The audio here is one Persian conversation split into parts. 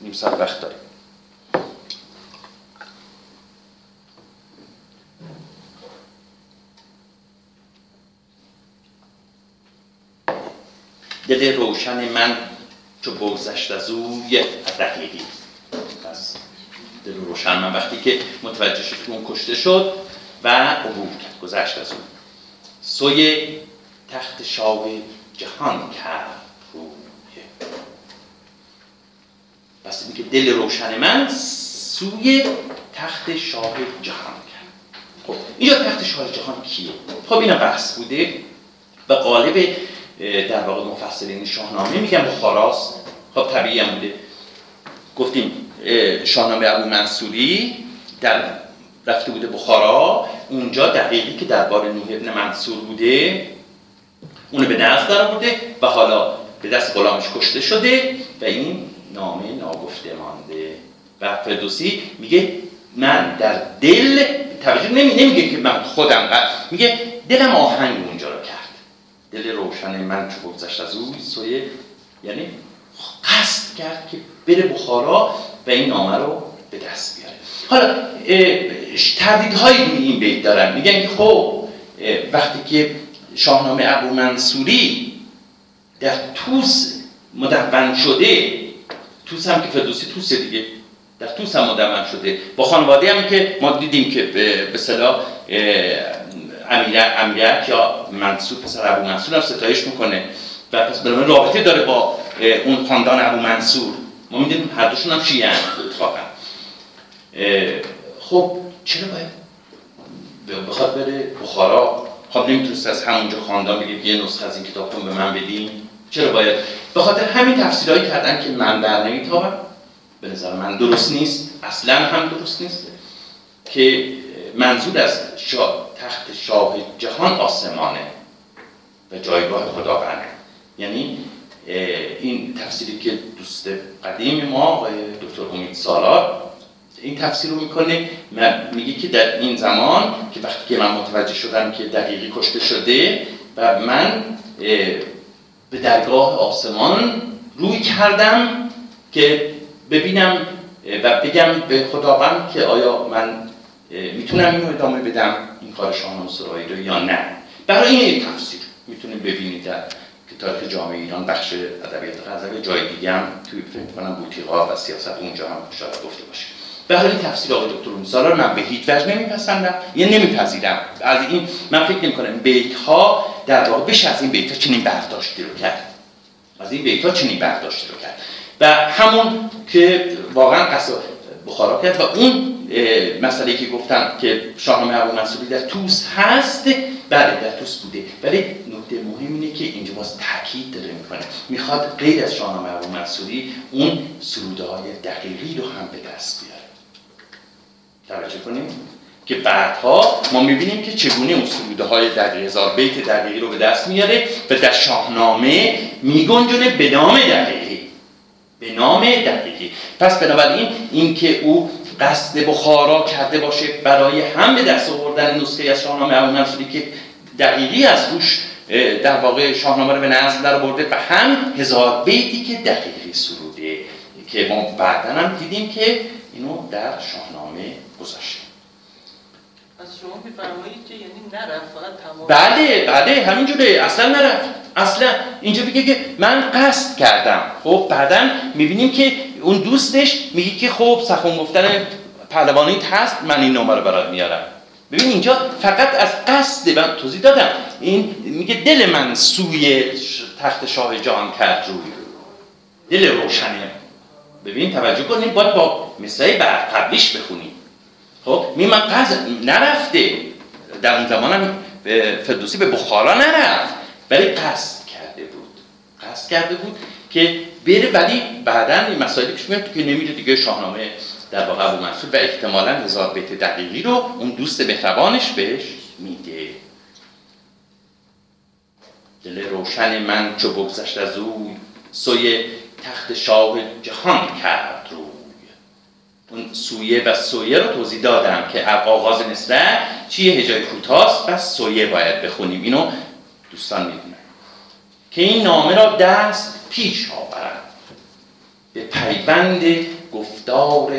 نیم ساعت وقت داریم. دل روشن من چو بگذشت از او یه دقیقی پس دل روشن من وقتی که متوجه شد که اون کشته شد و عبور کرد گذشت از اون سوی تخت شاه جهان کرد روی پس که دل روشن من سوی تخت شاه جهان کرد. خب اینجا تخت شاه جهان کیه؟ خب اینا بحث بوده و قالب در واقع مفسرین شاهنامه میگن بخاراست خب طبیعی هم بوده. گفتیم شاهنامه ابو منصوری در رفته بوده بخارا. اونجا دقیقی که دربار نوح ابن منصور بوده اونو به نزد داره بوده و حالا به دست غلامش کشته شده و این نامه ناگفته مانده و فردوسی میگه من در دل توجه نمی نمیگه که من خودم میگه دلم آهنگ اونجا رو کرد. دل روشن من چو بگذشت از او سوی یعنی قصد کرد که بره بخارا و این نامه رو به دست بیاره. حالا تردیدهایی روی این بیت دارن. میگن که خب وقتی که شاهنامه ابو منصوری در توس مدون شده توس هم که فردوسی توسه دیگه. در توس هم مدون شده. با خانواده هم که ما دیدیم که به صلاح امیرک یا منصور پسر ابو منصور هم ستایش می‌کنه. و پس برای رابطه داره با اون خاندان ابو منصور. ما می‌دونیم هر دوشون هم شیعه اتفاقا. خب چرا باید بخواد بره بخارا؟ خب نمی‌تونست از همونجا خاندان بگه یه نسخه از این کتاب به من بدین. چرا باید؟ به خاطر همین تفسیرهایی کردن که من در نمیتابم. به نظر من درست نیست. اصلا هم درست نیست. که منظور از شاه تخت شاه جهان آسمانه و جایگاه خداونده یعنی این تفسیری که دوست قدیم ما آقای دکتر امید سالار این تفسیر رو می‌کنه. میگه که در این زمان که وقتی که من متوجه شدم که دقیقی کشته شده و من به درگاه آسمان روی کردم که ببینم و بگم به خداوند که آیا من می‌تونم اینو ادامه بدم این کار شاهنامه رو یا نه. برای این تفسیر می‌تونیم ببینید در تاریخ جامعه ایران بخش ادبیات غزل جای دیگه هم توی فکر کنم بوتیقا و سیاست اونجا هم شاید گفته باشه. به حال تفسیر آقای دکتر اونسالا من به هیچ وجه نمیپسندم یعنی نمیپذیرم. از این من فکر نمی کنم بیت ها در واقع بشه از این بیت ها چنین برداشتی رو کرد. از این بیت چنین برداشتی رو کرد. و همون که واقعا قصد بخارا کرد و اون مسئله که گفتم که شاهنامه ابو منصوری در توس هست بله در توس بوده. ولی نکته مهم اینه که اینجا باز تاکید داره می‌کنه. می‌خواد غیر از شاهنامه ابو منصوری اون سروده های دقیقی رو هم به دست بیاره. توجه کنیم که بعدها ما می‌بینیم که چگونه اون سروده های دقیق هزار بیت دقیقی رو به دست میاره و در شاهنامه میگنجونه به نام دقیقی. به نام دقیقی. پس بنابراین اینکه او قصد بخارا کرده باشه برای هم به دست آوردن نسخه از شاهنامه ابو منصوری که دقیقی از روش در واقع شاهنامه رو به نزد در برده و هم هزار بیتی که دقیقی سروده که ما بعدا هم دیدیم که اینو در شاهنامه گذاشته. یعنی تمام بله بله همینجوره اصلا نرفت اصلا اینجا بگه که من قصد کردم. خب بعدا می‌بینیم که اون دوستش میگه که خب سخن گفتن پهلوانیت هست من این نمره برات میارم. ببین اینجا فقط از قصد من توضیح دادم. این میگه دل من سوی تخت شاه جهان کرد روی. دل روشنه. ببین توجه کنید باید با مثای بر قبلیش بخونیم. خب می من قصد نرفته. در اون زمان هم فردوسی به بخارا نرفت. ولی قصد کرده بود. قصد کرده بود که بره ولی بعدا این مسائلی پیش میاد که نمیره دیگه شاهنامه در واقع ابو منصور و احتمالا هزار بیت دقیقی رو اون دوست مهربانش بهش میده. دل روشن من چو بگذشت از او سوی تخت شاه جهان کرد. اون سویه و سویه رو توضیح دادم که آغاز نصره چیه؟ هجای کوتاست پس سویه باید بخونیم. اینو دوستان می‌دونن. که این نامه را دست پیش آورد به پیوند گفتار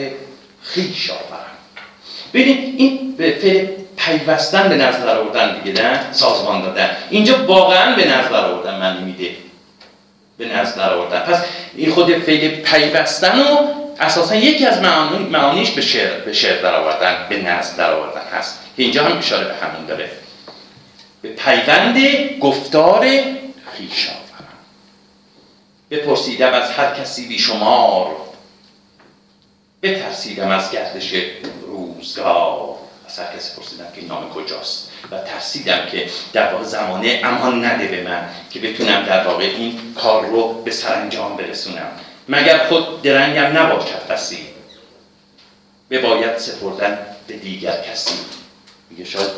خیش آورم. ببینید این به فعل پیوستن به نظر آوردن دیگه نه؟ سازمان دادن. اینجا واقعا به نظر آوردن من میده. به نظر آوردن. پس این خود فعل پیوستن و اساسا یکی از معانی معانیش به شعر به شعر در آوردن به در آوردن هست. که اینجا هم اشاره به همین داره. به پیوند گفتار خیش آورم بپرسیدم از هر کسی بیشمار. بترسیدم از گردش روزگار. از هر کسی پرسیدم که نام کجاست. و ترسیدم که در واقع زمانه امان نده به من که بتونم در واقع این کار رو به سرانجام برسونم. مگر خود درنگم نباشد بسی؟ باید سپردن به دیگر کسی. میگه شاید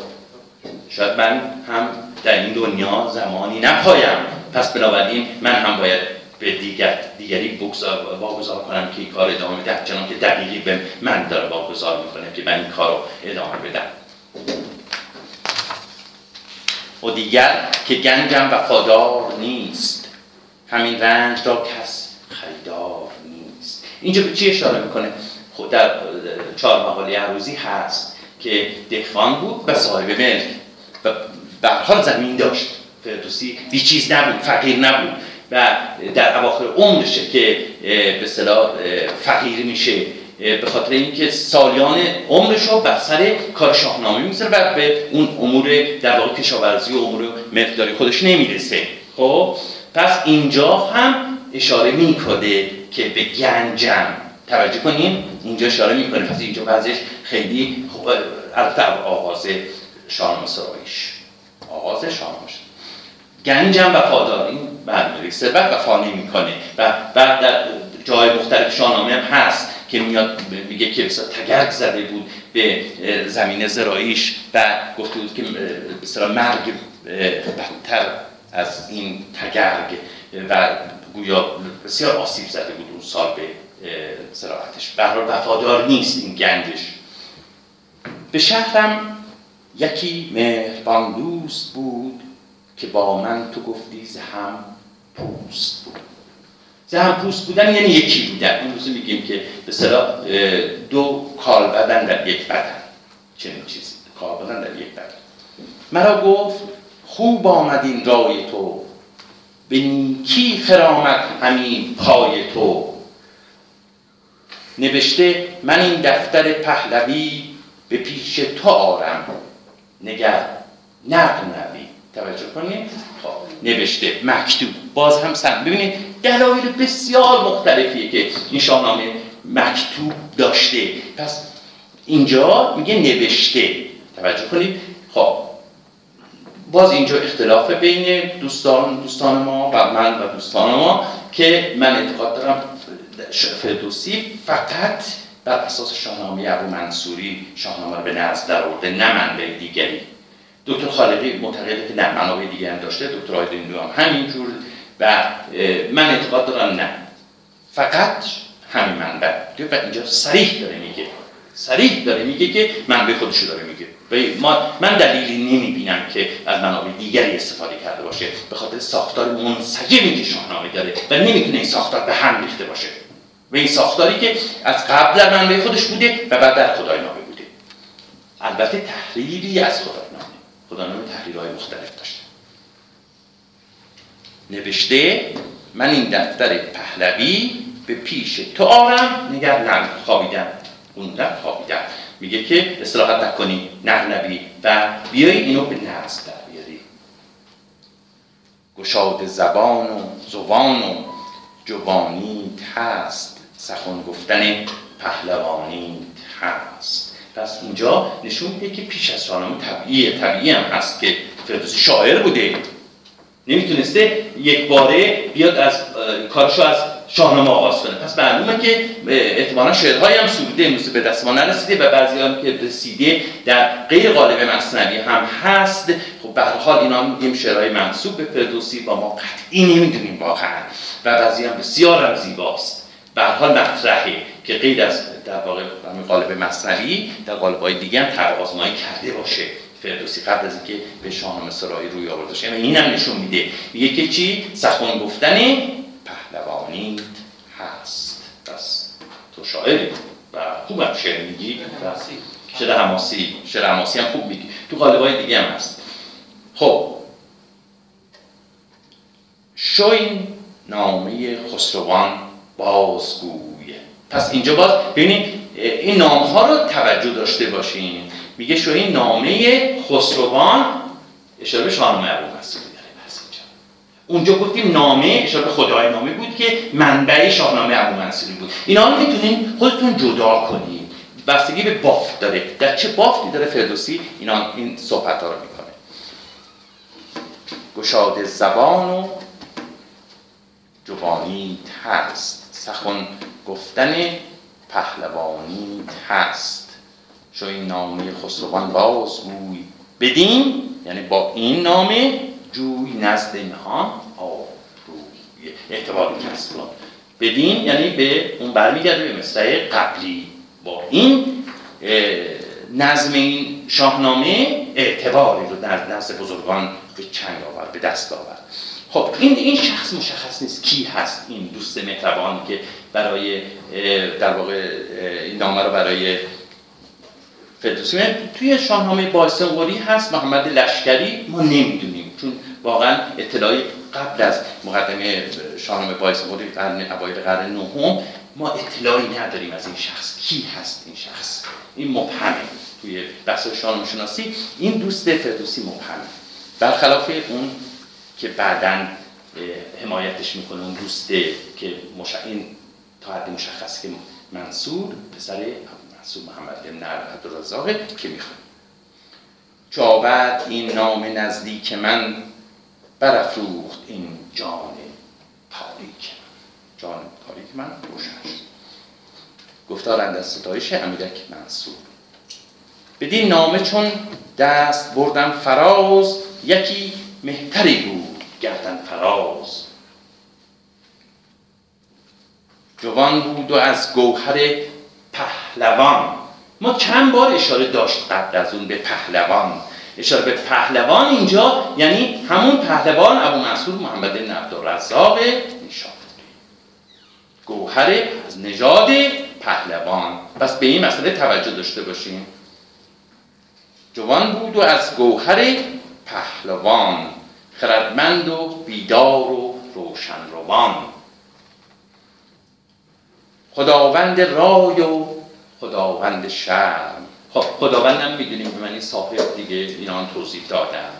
شاید من هم در این دنیا زمانی نپایم. پس بنابراین من هم باید به دیگر دیگری واگذار کنم که این کار ادامه بدم چنان که دقیقی به من داره واگذار می‌کنه که من این کار رو ادامه بدم. و دیگر که گنجم وفادار نیست. همین رنج را کس خریدار نیست. اینجا به چی اشاره می‌کنه؟ خود در چهار مقاله عروضی هست که دهقان بود و صاحب ملک و به حال زمین داشت. فردوسی بی چیز نبود فقیر نبود. و در اواخر عمرشه که به صلاح فقیر میشه. به خاطر اینکه سالیان عمرش رو بر سر کار شاهنامه می‌ذاره و به اون امور در واقع کشاورزی و امور مقداری خودش نمی‌رسه. خب پس اینجا هم اشاره می‌کنه که به گنجم. توجه کنیم اینجا اشاره می‌کنه. پس اینجا بعضش خیلی البته آغاز شاهنامه سرایش. آغاز شاهنامه گنجم وفاداری برمیاری ثروت وفا نمی‌کنه. و بعد در جای مختلف شاهنامه هم هست که میاد میگه که تگرگ زده بود به زمین زراییش و گفته بود که مثلا مرگ بدتر از این تگرگ. و گویا بسیار آسیب زده بود اون سال به زراعتش برای وفادار نیست این گنجش. به شهرم یکی مهربان دوست بود که با من تو گفتی زهم پوست بود. زهم پوست بودن یعنی یکی بودن. اون روزی میگیم که به صلاح دو کال بدن در یک بدن. چنین چیزی. کال بدن در یک بدن. مرا گفت خوب آمد این رای تو. به نیکی خرامت همین پای تو. نوشته من این دفتر پهلوی به پیش تو آرم. نگر نقل نوی. توجه کنید؟ خب نوشته مکتوب. باز هم سن ببینید دلایل بسیار مختلفیه که این شاهنامه مکتوب داشته. پس اینجا میگه نوشته. توجه کنید؟ خب باز اینجا اختلاف بین دوستان دوستان ما و من و دوستان ما که من اعتقاد دارم فردوسی فقط بر اساس شاهنامه ابو منصوری شاهنامه رو به نزد در آورده نه منبع دیگری. دکتر خالقی معتقده که نه منابع دیگه هم داشته دکتر آیدین هم همینجور و من اعتقاد دارم نه. فقط همین منبع. و اینجا سریح داره میگه. سریح داره میگه که منبع خودش داره میگه. ما من دلیلی نمی‌بینم که از منابع دیگری استفاده کرده باشه. به خاطر ساختار منسجمی که شاهنامه داره و نمی‌تونه این ساختار به هم ریخته باشه. و این ساختاری که از قبل در منبع خودش بوده و بعد در خدای نامه بوده. البته تحلیلی از خدای نامه خدای نامه تحلیلهای مختلف داشته. نوشته من این دفتر پهلوی به پیش تو آرم نگر نم خوابیدم. خوندم خوابیدم. میگه که اصلاحات نکنی نبی و بیای اینو به نفس در بیاری. گشاد زبان و زبان و جوانی هست سخن گفتن پهلوانی هست. پس اینجا نشون میده که پیش از شاهنامه طبیعی طبیعی هم هست که فردوسی شاعر بوده. نمی‌تونسته یک باره بیاد از کارشو از شاهنامه آغاز کنه. پس معلومه که احتمالا شعرهایی هم سروده امروز به دست ما نرسیده و بعضی هم که رسیده در غیر قالب مصنوی هم هست. خب به هر حال اینا میگیم شعرهای منصوب به فردوسی با ما قطعی نمی‌دونیم واقعا. و بعضی هم بسیار هم زیباست. به هر حال مطرحه که غیر از در واقع قالب مصنوی در قالب های دیگه هم کرده باشه فردوسی. قبل از اینکه به شاهنامه سرایی روی آورده باشه و این هم نشون میده. میگه که چی؟ سخن گفتن پهلوانی هست. پس تو شاعری و خوبم شعر میگی شعر حماسی شعر حماسی هم خوب میگی. تو قالبای دیگه هم هست. خب. شوین نامه خسروان بازگویه. پس اینجا باز ببینید این نام ها رو توجه داشته باشین. میگه شوین نامه خسروان اشاره به شاهنامه ابو مسعود اونجا گفتیم نامه اشاره خدای نامه بود که منبع شاهنامه ابو منصوری بود. اینا رو می‌تونین خودتون جدا کنید بستگی به بافت داره. در چه بافتی داره فردوسی؟ اینا این صحبت ها رو می‌کنه. گشاد زبان و جوانی هست سخن گفتن پهلوانی هست شو این نامه خسروان بازگوی بدین یعنی با این نامه جوی نزد نهان آبروی اعتبار کسب بدین یعنی به اون برمیگرده به مصرع قبلی. با این نظم این شاهنامه اعتباری رو در نزد بزرگان به چنگ آورد به دست آورد. خب این این شخص مشخص نیست کی هست این دوست مهربان که برای در واقع این نامه رو برای فردوسی. توی شاهنامه بایسنگوری هست محمد لشکری. ما نمی‌دونیم واقعا اطلاعی قبل از مقدمه شاهنامه بایسنگوری قرن اوایل قرن نهم ما اطلاعی نداریم از این شخص. کی هست این شخص؟ این مبهمه توی بحث شاهنامه شناسی این دوست فردوسی مبهمه برخلاف اون که بعدا حمایتش می‌کنه اون دوسته که مش... این تا حد مشخص که منصور پسر منصور محمد بن عبدالرزاقه که می‌خواد. چابد این نام نزدیک من برافروخت این جان تاریک. جان تاریک من روشن شد. گفتارند از ستایش امیرک منصور. بدین نامه چون دست بردم فراز یکی مهتری بود گردن فراز. جوان بود و از گوهر پهلوان. ما چند بار اشاره داشت قبل از اون به پهلوان. اشاره به پهلوان اینجا یعنی همون پهلوان ابو منصور محمد بن عبدالرزاق نشاد گوهر از نژاد پهلوان. پس به این مسئله توجه داشته باشیم جوان بود و از گوهر پهلوان خردمند و بیدار و روشن روان خداوند رای و خداوند شرم. خب خداوندم می‌دونیم به معنی صاحب دیگه اینا توضیح دادم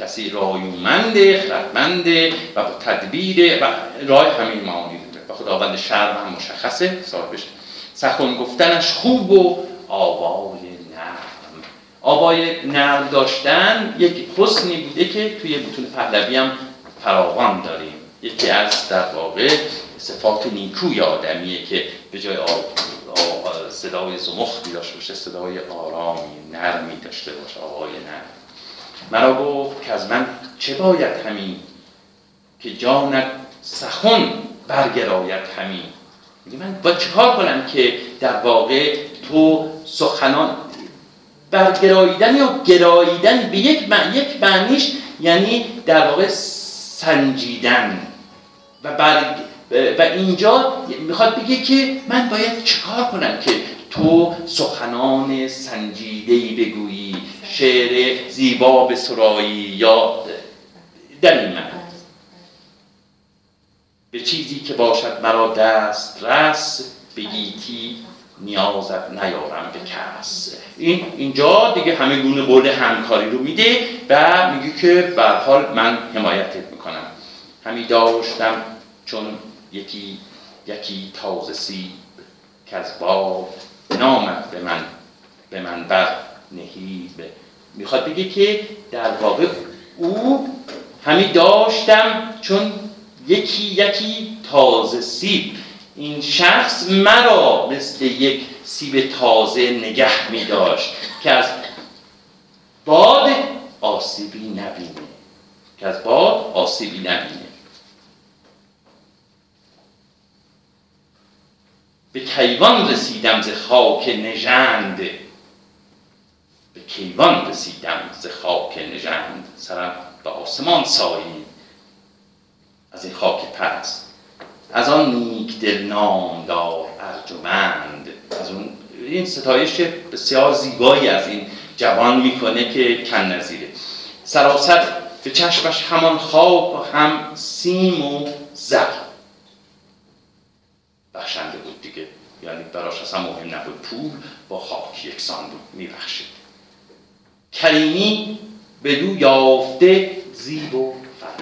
کسی رایومنده خردمنده و با تدبیر و رای همین معانی داره. و خداوند شرم هم مشخصه صاحبش سخن گفتنش خوب و آوای نرم. آوای نرم داشتن یک حسنی بوده که توی متون پهلوی هم فراوان داریم. یکی از در واقع صفات نیکوی آدمیه که به جای صدای زمختی داشته باشه صدای آرامی نرمی داشته باشه آقای نرم. مرا گفت که از من چه باید همین که جانت سخن برگراید همین میگه من با چکار کنم که در واقع تو سخنان برگراییدن یا گراییدن به یک معنی یک معنیش یعنی در واقع سنجیدن و بر و اینجا می‌خواد بگه که من باید چکار کنم که تو سخنان سنجیدهی بگویی شعر زیبا به سرایی یا در این معنی. به چیزی که باشد مرا دست رس بگیتی نیازت نیارم به کس. این اینجا دیگه همه گونه قول همکاری رو میده و میگه که به حال من حمایتت می‌کنم. همی داشتم چون یکی یکی تازه سیب که از باب نامد به من به من بر نهیب. می‌خواد بگه که در واقع او همی داشتم چون یکی یکی تازه سیب. این شخص مرا مثل یک سیب تازه نگه می داشت که از باد آسیبی نبینه. که از باد آسیبی نبینه. به کیوان رسیدم ز خاک نژند. به کیوان رسیدم ز خاک نژند. سرم به آسمان سایید. از این خاک پست از آن نیک دل نامدار ارجمند. از اون این ستایش بسیار زیبایی از این جوان می‌کنه که کن نظیره. سراسر به چشمش همان خواب و هم سیم و زر بخشنده بود دیگه. یعنی براش اصلا مهم نبود. پول با خاک یکسان بود. میبخشید. کریمی دو یافته زیب و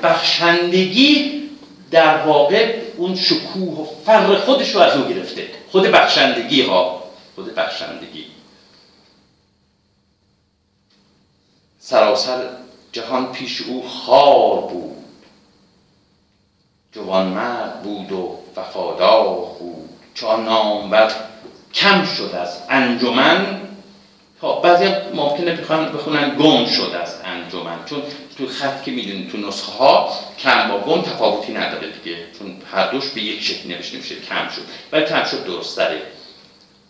بخشندگی در واقع اون شکوه و فر خودش رو از او گرفته. خود بخشندگی ها. خود بخشندگی. سراسر جهان پیش او خار بود. مرد بود و وفادار بود چون نامور کم شد از انجمن خب بعضی ممکنه بخونن, بخونن گم شد از انجمن. چون تو خط که می‌دونید تو نسخه ها کم با گم تفاوتی نداره دیگه. چون هر دوش به یک شکل نوشته میشه کم شد. ولی کم شد درست داره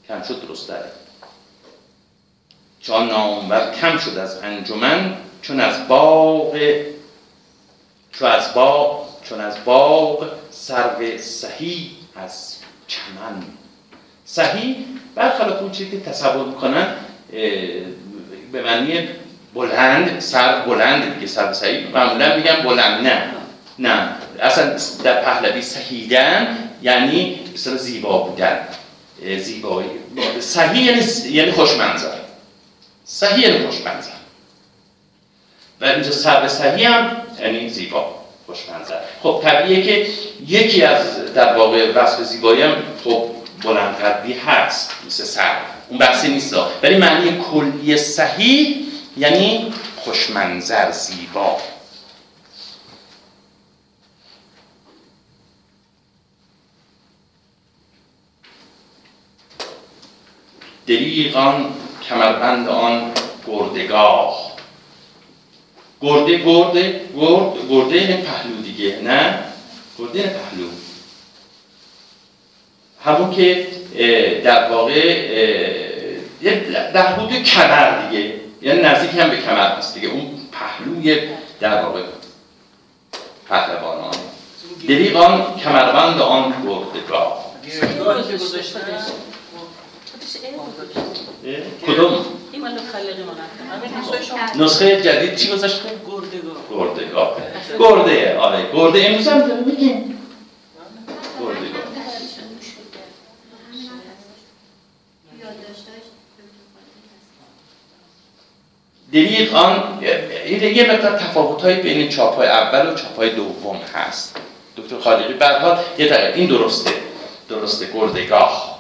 کم شد درست داره چون نامور کم شد از انجمن چون از باغ چون از باغ چون از باغ سرو صحیح از چمن. صحیح برخلاف اون چیزی که تصور می‌کنن به معنی بلند سر بلند دیگه سر صحیح معمولا میگن بلند نه. نه. اصلا در پهلوی صحیدن یعنی مثلا زیبا بودن. زیبایی. صحیح یعنی یعنی خوشمنظر. صحیح یعنی خوشمنظر. و اینجا سر صحیح هم یعنی زیبا. خوشمنظر خب طبیعیه که یکی از در واقع وصف زیبایی هم خب بلند هست مثل سر. اون بحثی نیست ولی معنی کلی صحیح یعنی خوشمنظر زیبا. دریغان کمربند آن گردگاه گرده گرده گرد گرده پهلو دیگه نه؟ گرده پهلو. همون که در واقع در حدود کمر دیگه. یعنی نزدیک هم به کمر هست دیگه. اون پهلوی در واقع پهلوانان. دریغان کمربند آن گردگاه کدوم؟ نسخه جدید چی گذاشته؟ گردگاه. گردگاه گرده. آره گرده. امروز هم داره میگیم دریغ آن یه مقدار تفاوت های بین چاپ های اول و چاپ های دوم هست. دکتر خالقی برحال یه این درسته. درسته گردگاه.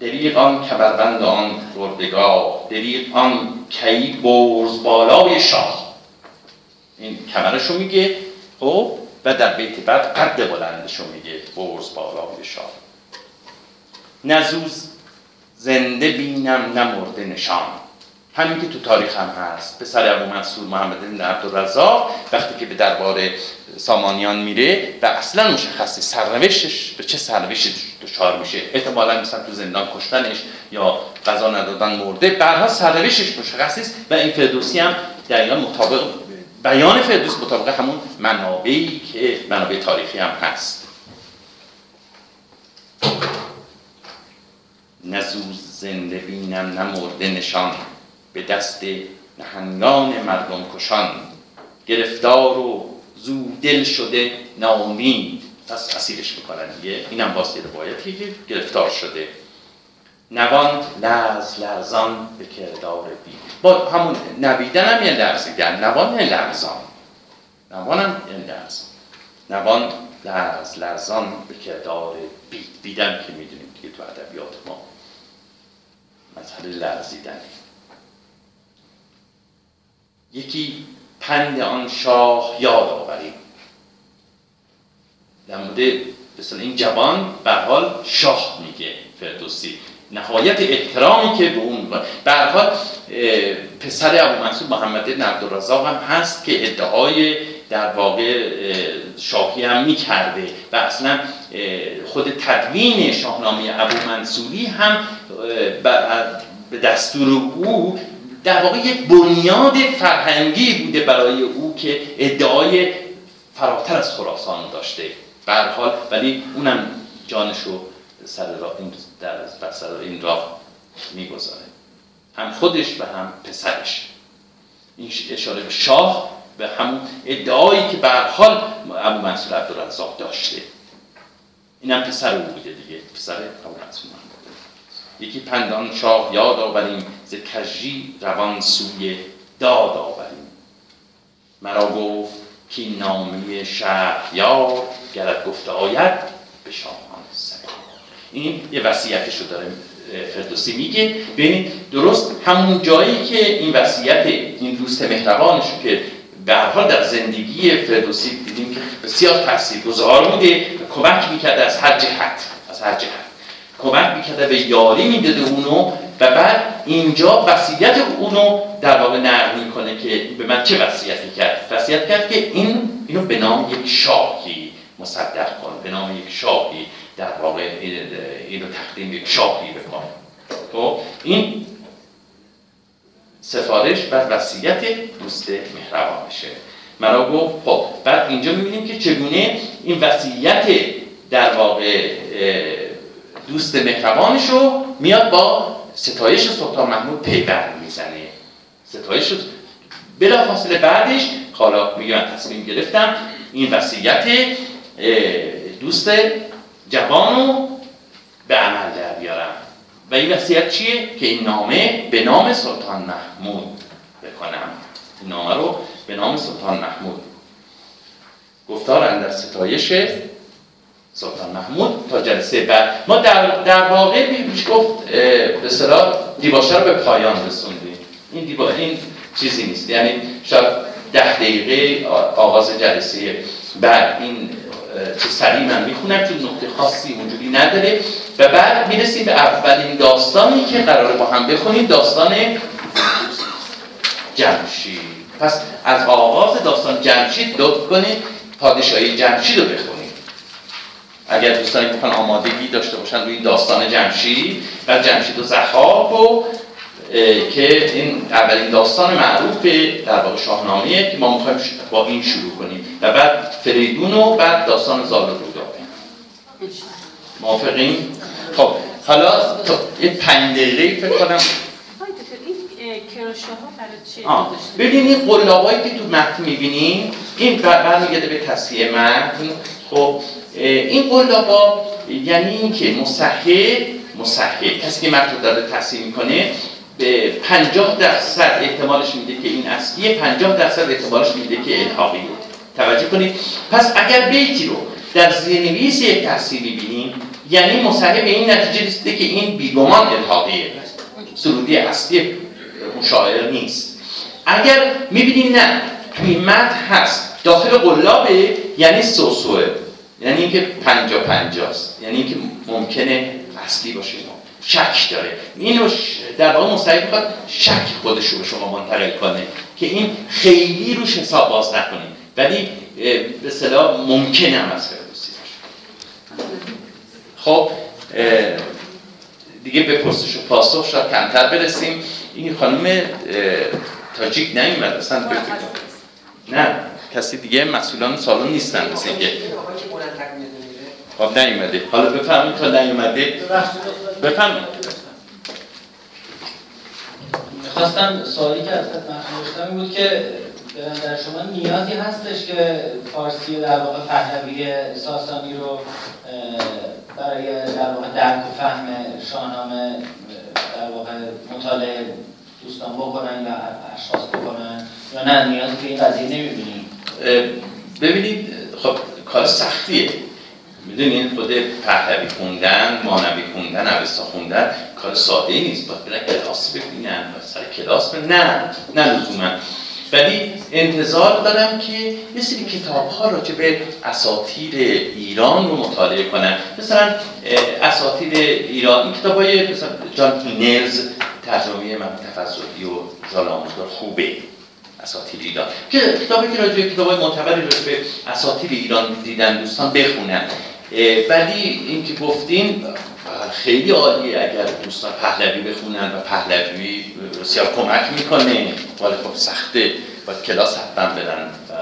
دریغ آن کمربند آن گردگاه دریغ آن کی برز بالای شاه. این کمرشو میگه خب؟ و در بیت بعد قد بلندشو میگه برز بالای شاه. نزوز زنده بینم نمرده نشان. همین که تو تاریخ هم هست. پسر ابو منصور محمد بن عبدالرزاق وقتی که به دربار سامانیان میره و اصلا مشخصه سرنوشتش به چه سرنوشتی دچار میشه. احتمالا مثلا تو زندان کشتنش یا غذا ندادن مرده برها سرنوشتش مشخص است و این فردوسی هم در مطابق بیان فردوس مطابق همون منابعی که منابع تاریخی هم هست. نزوز زنده بینم نمرده نشان. به دست نهنگان مردم کشان. گرفتار و دل شده ناامید. پس اسیرش می‌کنن دیگه. اینم باز یه روایتی که گرفتار شده. نوان لرز لرزان به کردار بی. با همون نویدن هم یه لرزیدن نوان لرزان. نوان هم یه لرزان نوان لرز لرزان به کردار بید بیدن که می‌دونیم دیگه تو ادبیات ما. مسئله لرزیدن یکی پند آن شاه یاد آوریم. در مورد مثلا این جوان به حال شاه میگه فردوسی. نهایت احترامی که به اون به حال پسر ابو منصور محمد بن عبدالرزاق هم هست که ادعای در واقع شاهی هم می‌کرده و اصلا خود تدوین شاهنامه ابو منصوری هم به دستور او در واقع یک بنیاد فرهنگی بوده برای او که ادعای فراتر از خراسان داشته. به حال ولی اونم جانشو سر راه این در سر این راه می‌گذاره. هم خودش و هم پسرش. این اشاره به شاه به همون ادعایی که به حال ابو منصور عبدالرزاق داشته. اینم پسر او بوده دیگه پسر ابو منصور یکی پندان شاه یاد آوریم ز کجی روان سوی داد آوریم. مرا گفت که نامی شهریار گرد گفته آید به شاهان این یه وصیتش رو داره فردوسی میگه. ببینید درست همون جایی که این وصیت این دوست مهربانش که به حال در زندگی فردوسی دیدیم که بسیار تاثیرگذار بوده کمک می‌کرده از هر جهت از هر جهت. کمک می‌کرده به یاری می‌داده اونو و بعد اینجا وصیت اونو در واقع نقل می‌کنه که به من چه وصیتی کرد؟ وصیت کرد که این اینو به نام یک شاهی مصدق کن به نام یک شاهی در واقع اینو تقدیم یک شاهی بکن. خب؟ این سفارش بر وصیت دوست مهربانشه مرا گفت خب بعد اینجا می‌بینیم که چگونه این وصیت در واقع دوست مهربانش رو میاد با ستایش سلطان محمود پیوند می‌زنه. ستایش بلا فاصله بعدش حالا میگه من تصمیم گرفتم این وصیت دوست جوان رو به عمل در بیارم. و این وصیت چیه؟ که این نامه به نام سلطان محمود بکنم. این نامه رو به نام سلطان محمود. گفتار اندر ستایش سلطان محمود تا جلسه بعد. ما در, در واقع میشه گفت به صلاح دیباشه رو به پایان رسوندیم. این دیبا این چیزی نیست. یعنی شاید ده دقیقه آغاز جلسه. بعد این سریع من می‌خونم چون نقطه خاصی اونجوری نداره. و بعد می‌رسیم به اولین داستانی که قراره با هم بخونیم. داستان جمشید. پس از آغاز داستان جمشید لطف کنید پادشاهی جمشید رو بخونید. اگر دوستانی بخوان آمادگی داشته باشن روی داستان جمشید و جمشید و زخاب و که این اولین داستان معروف در واقع شاهنامه که ما می‌خوایم با این شروع کنیم. و بعد فریدون و بعد داستان زال و موافقیم؟ خب حالا یه پنج دقیقه فکر کنم ببینید این قلابایی که تو متن می‌بینیم این برمیگرده به تصحیح متن. خب این قلابا یعنی اینکه مصحح مصحح کسی که متن داره تصحیح می‌کنه به 50 درصد احتمالش میده که این اصلیه 50 درصد احتمالش میده که الحاقی توجه کنید. پس اگر بیتی رو در زیرنویس یک تحصیل یعنی مصحح به این نتیجه رسیده که این بیگمان الحاقیه. سرودی اصلی مشاعر نیست. اگر می‌بینیم نه توی متن هست. داخل قلابه یعنی سوسوه. یعنی اینکه پنجا پنجاست. یعنی اینکه ممکنه اصلی باشه شک داره. اینو در واقع مستعد می‌خواد شک خودش رو به شما منتقل کنه که این خیلی روش حساب باز نکنید ولی به صلاح ممکنه هم از فردوسی باشه. خب دیگه به پرسش و پاسخ شاید کمتر برسیم. این خانم تاجیک نمیمد اصلا نه. کسی دیگه مسئولان سالن نیستن مثل اینکه خب نیومده. حالا بفهمید تا نیومده. بفهمید می‌خواستم سوالی که از خدمت بود که در شما نیازی هستش که فارسی در واقع پهلوی ساسانی رو برای در واقع درک و فهم شاهنامه در واقع مطالعه دوستان بکنن و اشخاص بکنن؟ یا نه نیازی به این قضیه نمی‌بینیم ببینید خب کار سختیه. می‌دونین خود پهلوی خوندن مانوی خوندن اوستا خوندن کار ساده نیست. باید برن کلاس ببینن سر کلاس ببینن. نه نه لزوما. ولی انتظار دارم که یه سری کتاب ها راجع به اساطیر ایران رو مطالعه کنن. مثلا اساطیر ایران این کتاب های مثلا جان هینرز ترجمه من تفضلی و جالاموزدار خوبه. اساطیر ایران. که کتابی که راجع کتاب های معتبری راجع به اساطیر ایران دیدن دوستان بخونن ولی این که گفتین خیلی عالیه اگر دوستان پهلوی بخونن و پهلوی بسیار کمک می‌کنه. ولی خب سخته. باید کلاس حتما بدن و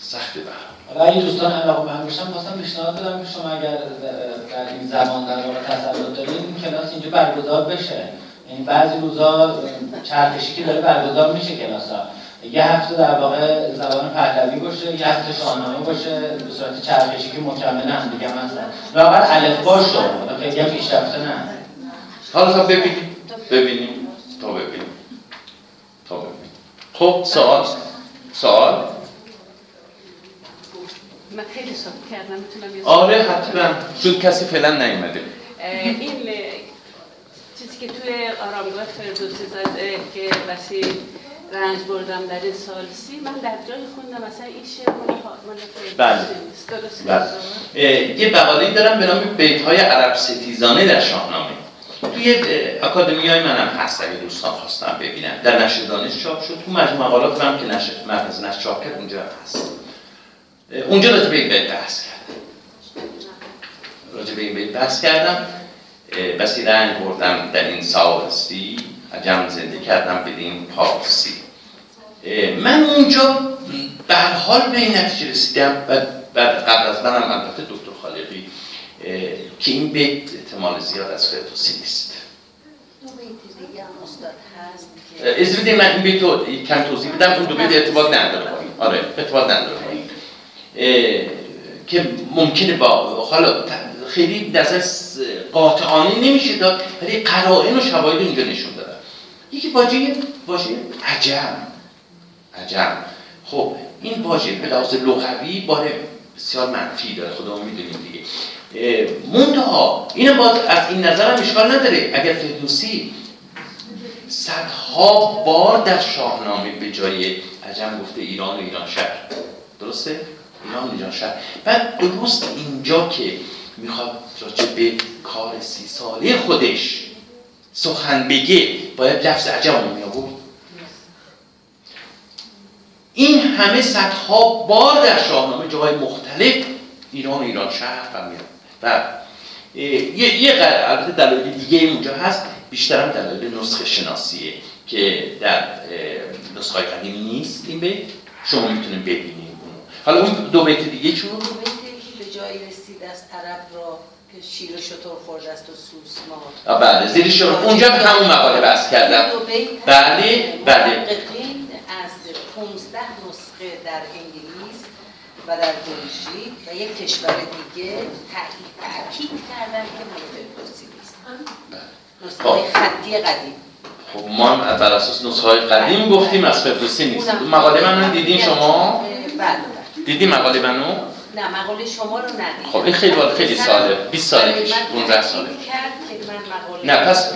سخته و اگه دوستان علاقه من باشن خواستم پیشنهاد بدم که شما اگر در این زمان در واقع تسلط این کلاس اینجا برگزار بشه. یعنی بعضی روزا چرخشی که داره برگزار میشه کلاس ها یه هفته در واقع زبان پهلوی باشه یه هفته شاهنامه باشه به صورت چرخشی که مکمل هم دیگه هستن. لااقل الف باش رو خیلی هم پیشرفته نه. حالا تا ببینیم. ببینیم. تا ببینیم. تا ببینیم. خب سوال. سوال. من خیلی سوال کردم می‌تونم آره حتما. چون کسی فعلا نیومده. این چیزی که توی آرامگاه فردوسی زده که بسی رنج بردم در این سال سی. من در جایی خوندم مثلا این شعر مال بله. بله. یه بقالی دارم به نام بیت های عرب ستیزانه در شاهنامه. توی اکادمی های منم هست اگه دوستان خواستم ببینن در نشر دانش چاپ شد. تو مجموع مقالات هم که نشر مرکز نشر چاپ کرد اونجا هست. اونجا راجع به این بیت بحث کردم. راجع به این بیت بحث کردم. بسی رنگ بردم در این سال سی. عجم زنده کردم بدین پارسی. من اونجا به حال به این نتیجه رسیدم بعد قبل از منم البته دکتر خالقی که این بیت احتمال زیاد از فردوسی نیست. از بدین من این بیت رو کم توضیح بدم اون دو بیت ارتباط نداره آره ارتباط نداره که ممکنه با حالا خیلی نظر قاطعانه نمیشه داد ولی قرائن و شواهد اینجا نشون یکی واژه واژه عجم عجم خب این واژه به لحاظ لغوی باره بسیار منفی داره خودمون می‌دونیم دیگه. منتها اینم باز از این نظر هم اشکال نداره. اگر فردوسی صدها بار در شاهنامه به جای عجم گفته ایران و ایران شهر. درسته؟ ایران و ایران شهر. بعد درست اینجا که می‌خواد راجع به کار سی ساله خودش سخن بگه باید لفظ عجم رو می این همه صدها بار در شاهنامه جای مختلف ایران و ایران شهر فرمیاد و یه, یه البته دلایل دیگه اونجا هست. بیشتر هم دلایل نسخه شناسیه که در نسخه های قدیمی نیست. این بیت شما می‌تونید ببینید حالا اون دو بیت دیگه چون؟ دو بیتی که به جایی رسید از عرب را که شیر و شطور خورده است و سوسمار بله زیر اونجا به همون مقاله بحث کردم. بله بله. از 15 نسخه در انگلیس و در بلژیک و یک کشور دیگه تاکید کردن که فردوسی نیست نسخه خطی قدیم. خب ما هم بر اساس نسخه های قدیم گفتیم از فردوسی نیست. مقاله منو دیدین شما؟ بله بله. دیدی مقاله منو؟ نه مقاله شما رو ندیدم. خب این خیلی خیلی ساله 20 ساله پیش 15 ساله کرد که من مقاله نه، پس-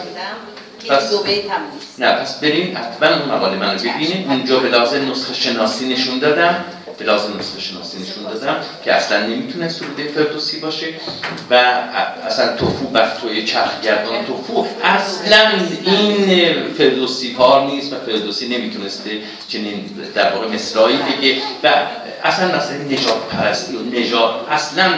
پس- دو بیت هم نیست. نه پس بریم حتما اون مقاله منو ببینید اونجا به لازم نسخه شناسی نشون دادم. به لازم نسخه شناسی نشون دادم که اصلا نمی‌تونه سروده فردوسی باشه و اصلا توفو بر توی چرخ گردان توفو. اصلا این فردوسی کار نیست و فردوسی نمی‌تونسته چنین در واقع مصرایی بگه و اصلا مثلا نجات پرستی و نجات اصلا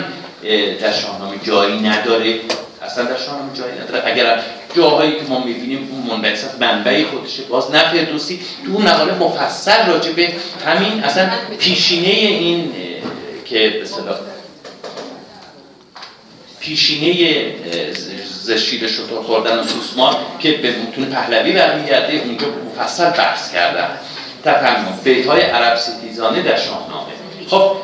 در شاهنامه جایی نداره. اصلا در شاهنامه جایی نداره. اگر جاهایی که ما می‌بینیم اون منبعث منبعی خودشه باز نه فردوسی تو اون مقاله مفصل راجع به همین اصلا پیشینه این که به اصطلاح پیشینه زشیر شطور خوردن و سوسمار که به متون پهلوی برمیگرده. اونجا مفصل بحث کردن. تفهمون بیت های عرب ستیزانه در شاهنامه. خب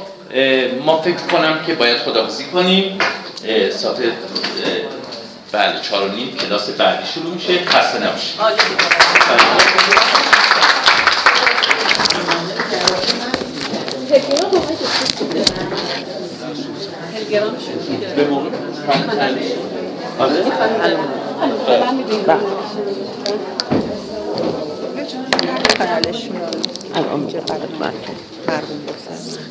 ما فکر کنم که باید خداحافظی کنیم. ساعت اه، بله چهار و نیم کلاس بعدی شروع میشه خسته نباشید. به موقع آره الان میره برات مرکز پروین بگذارم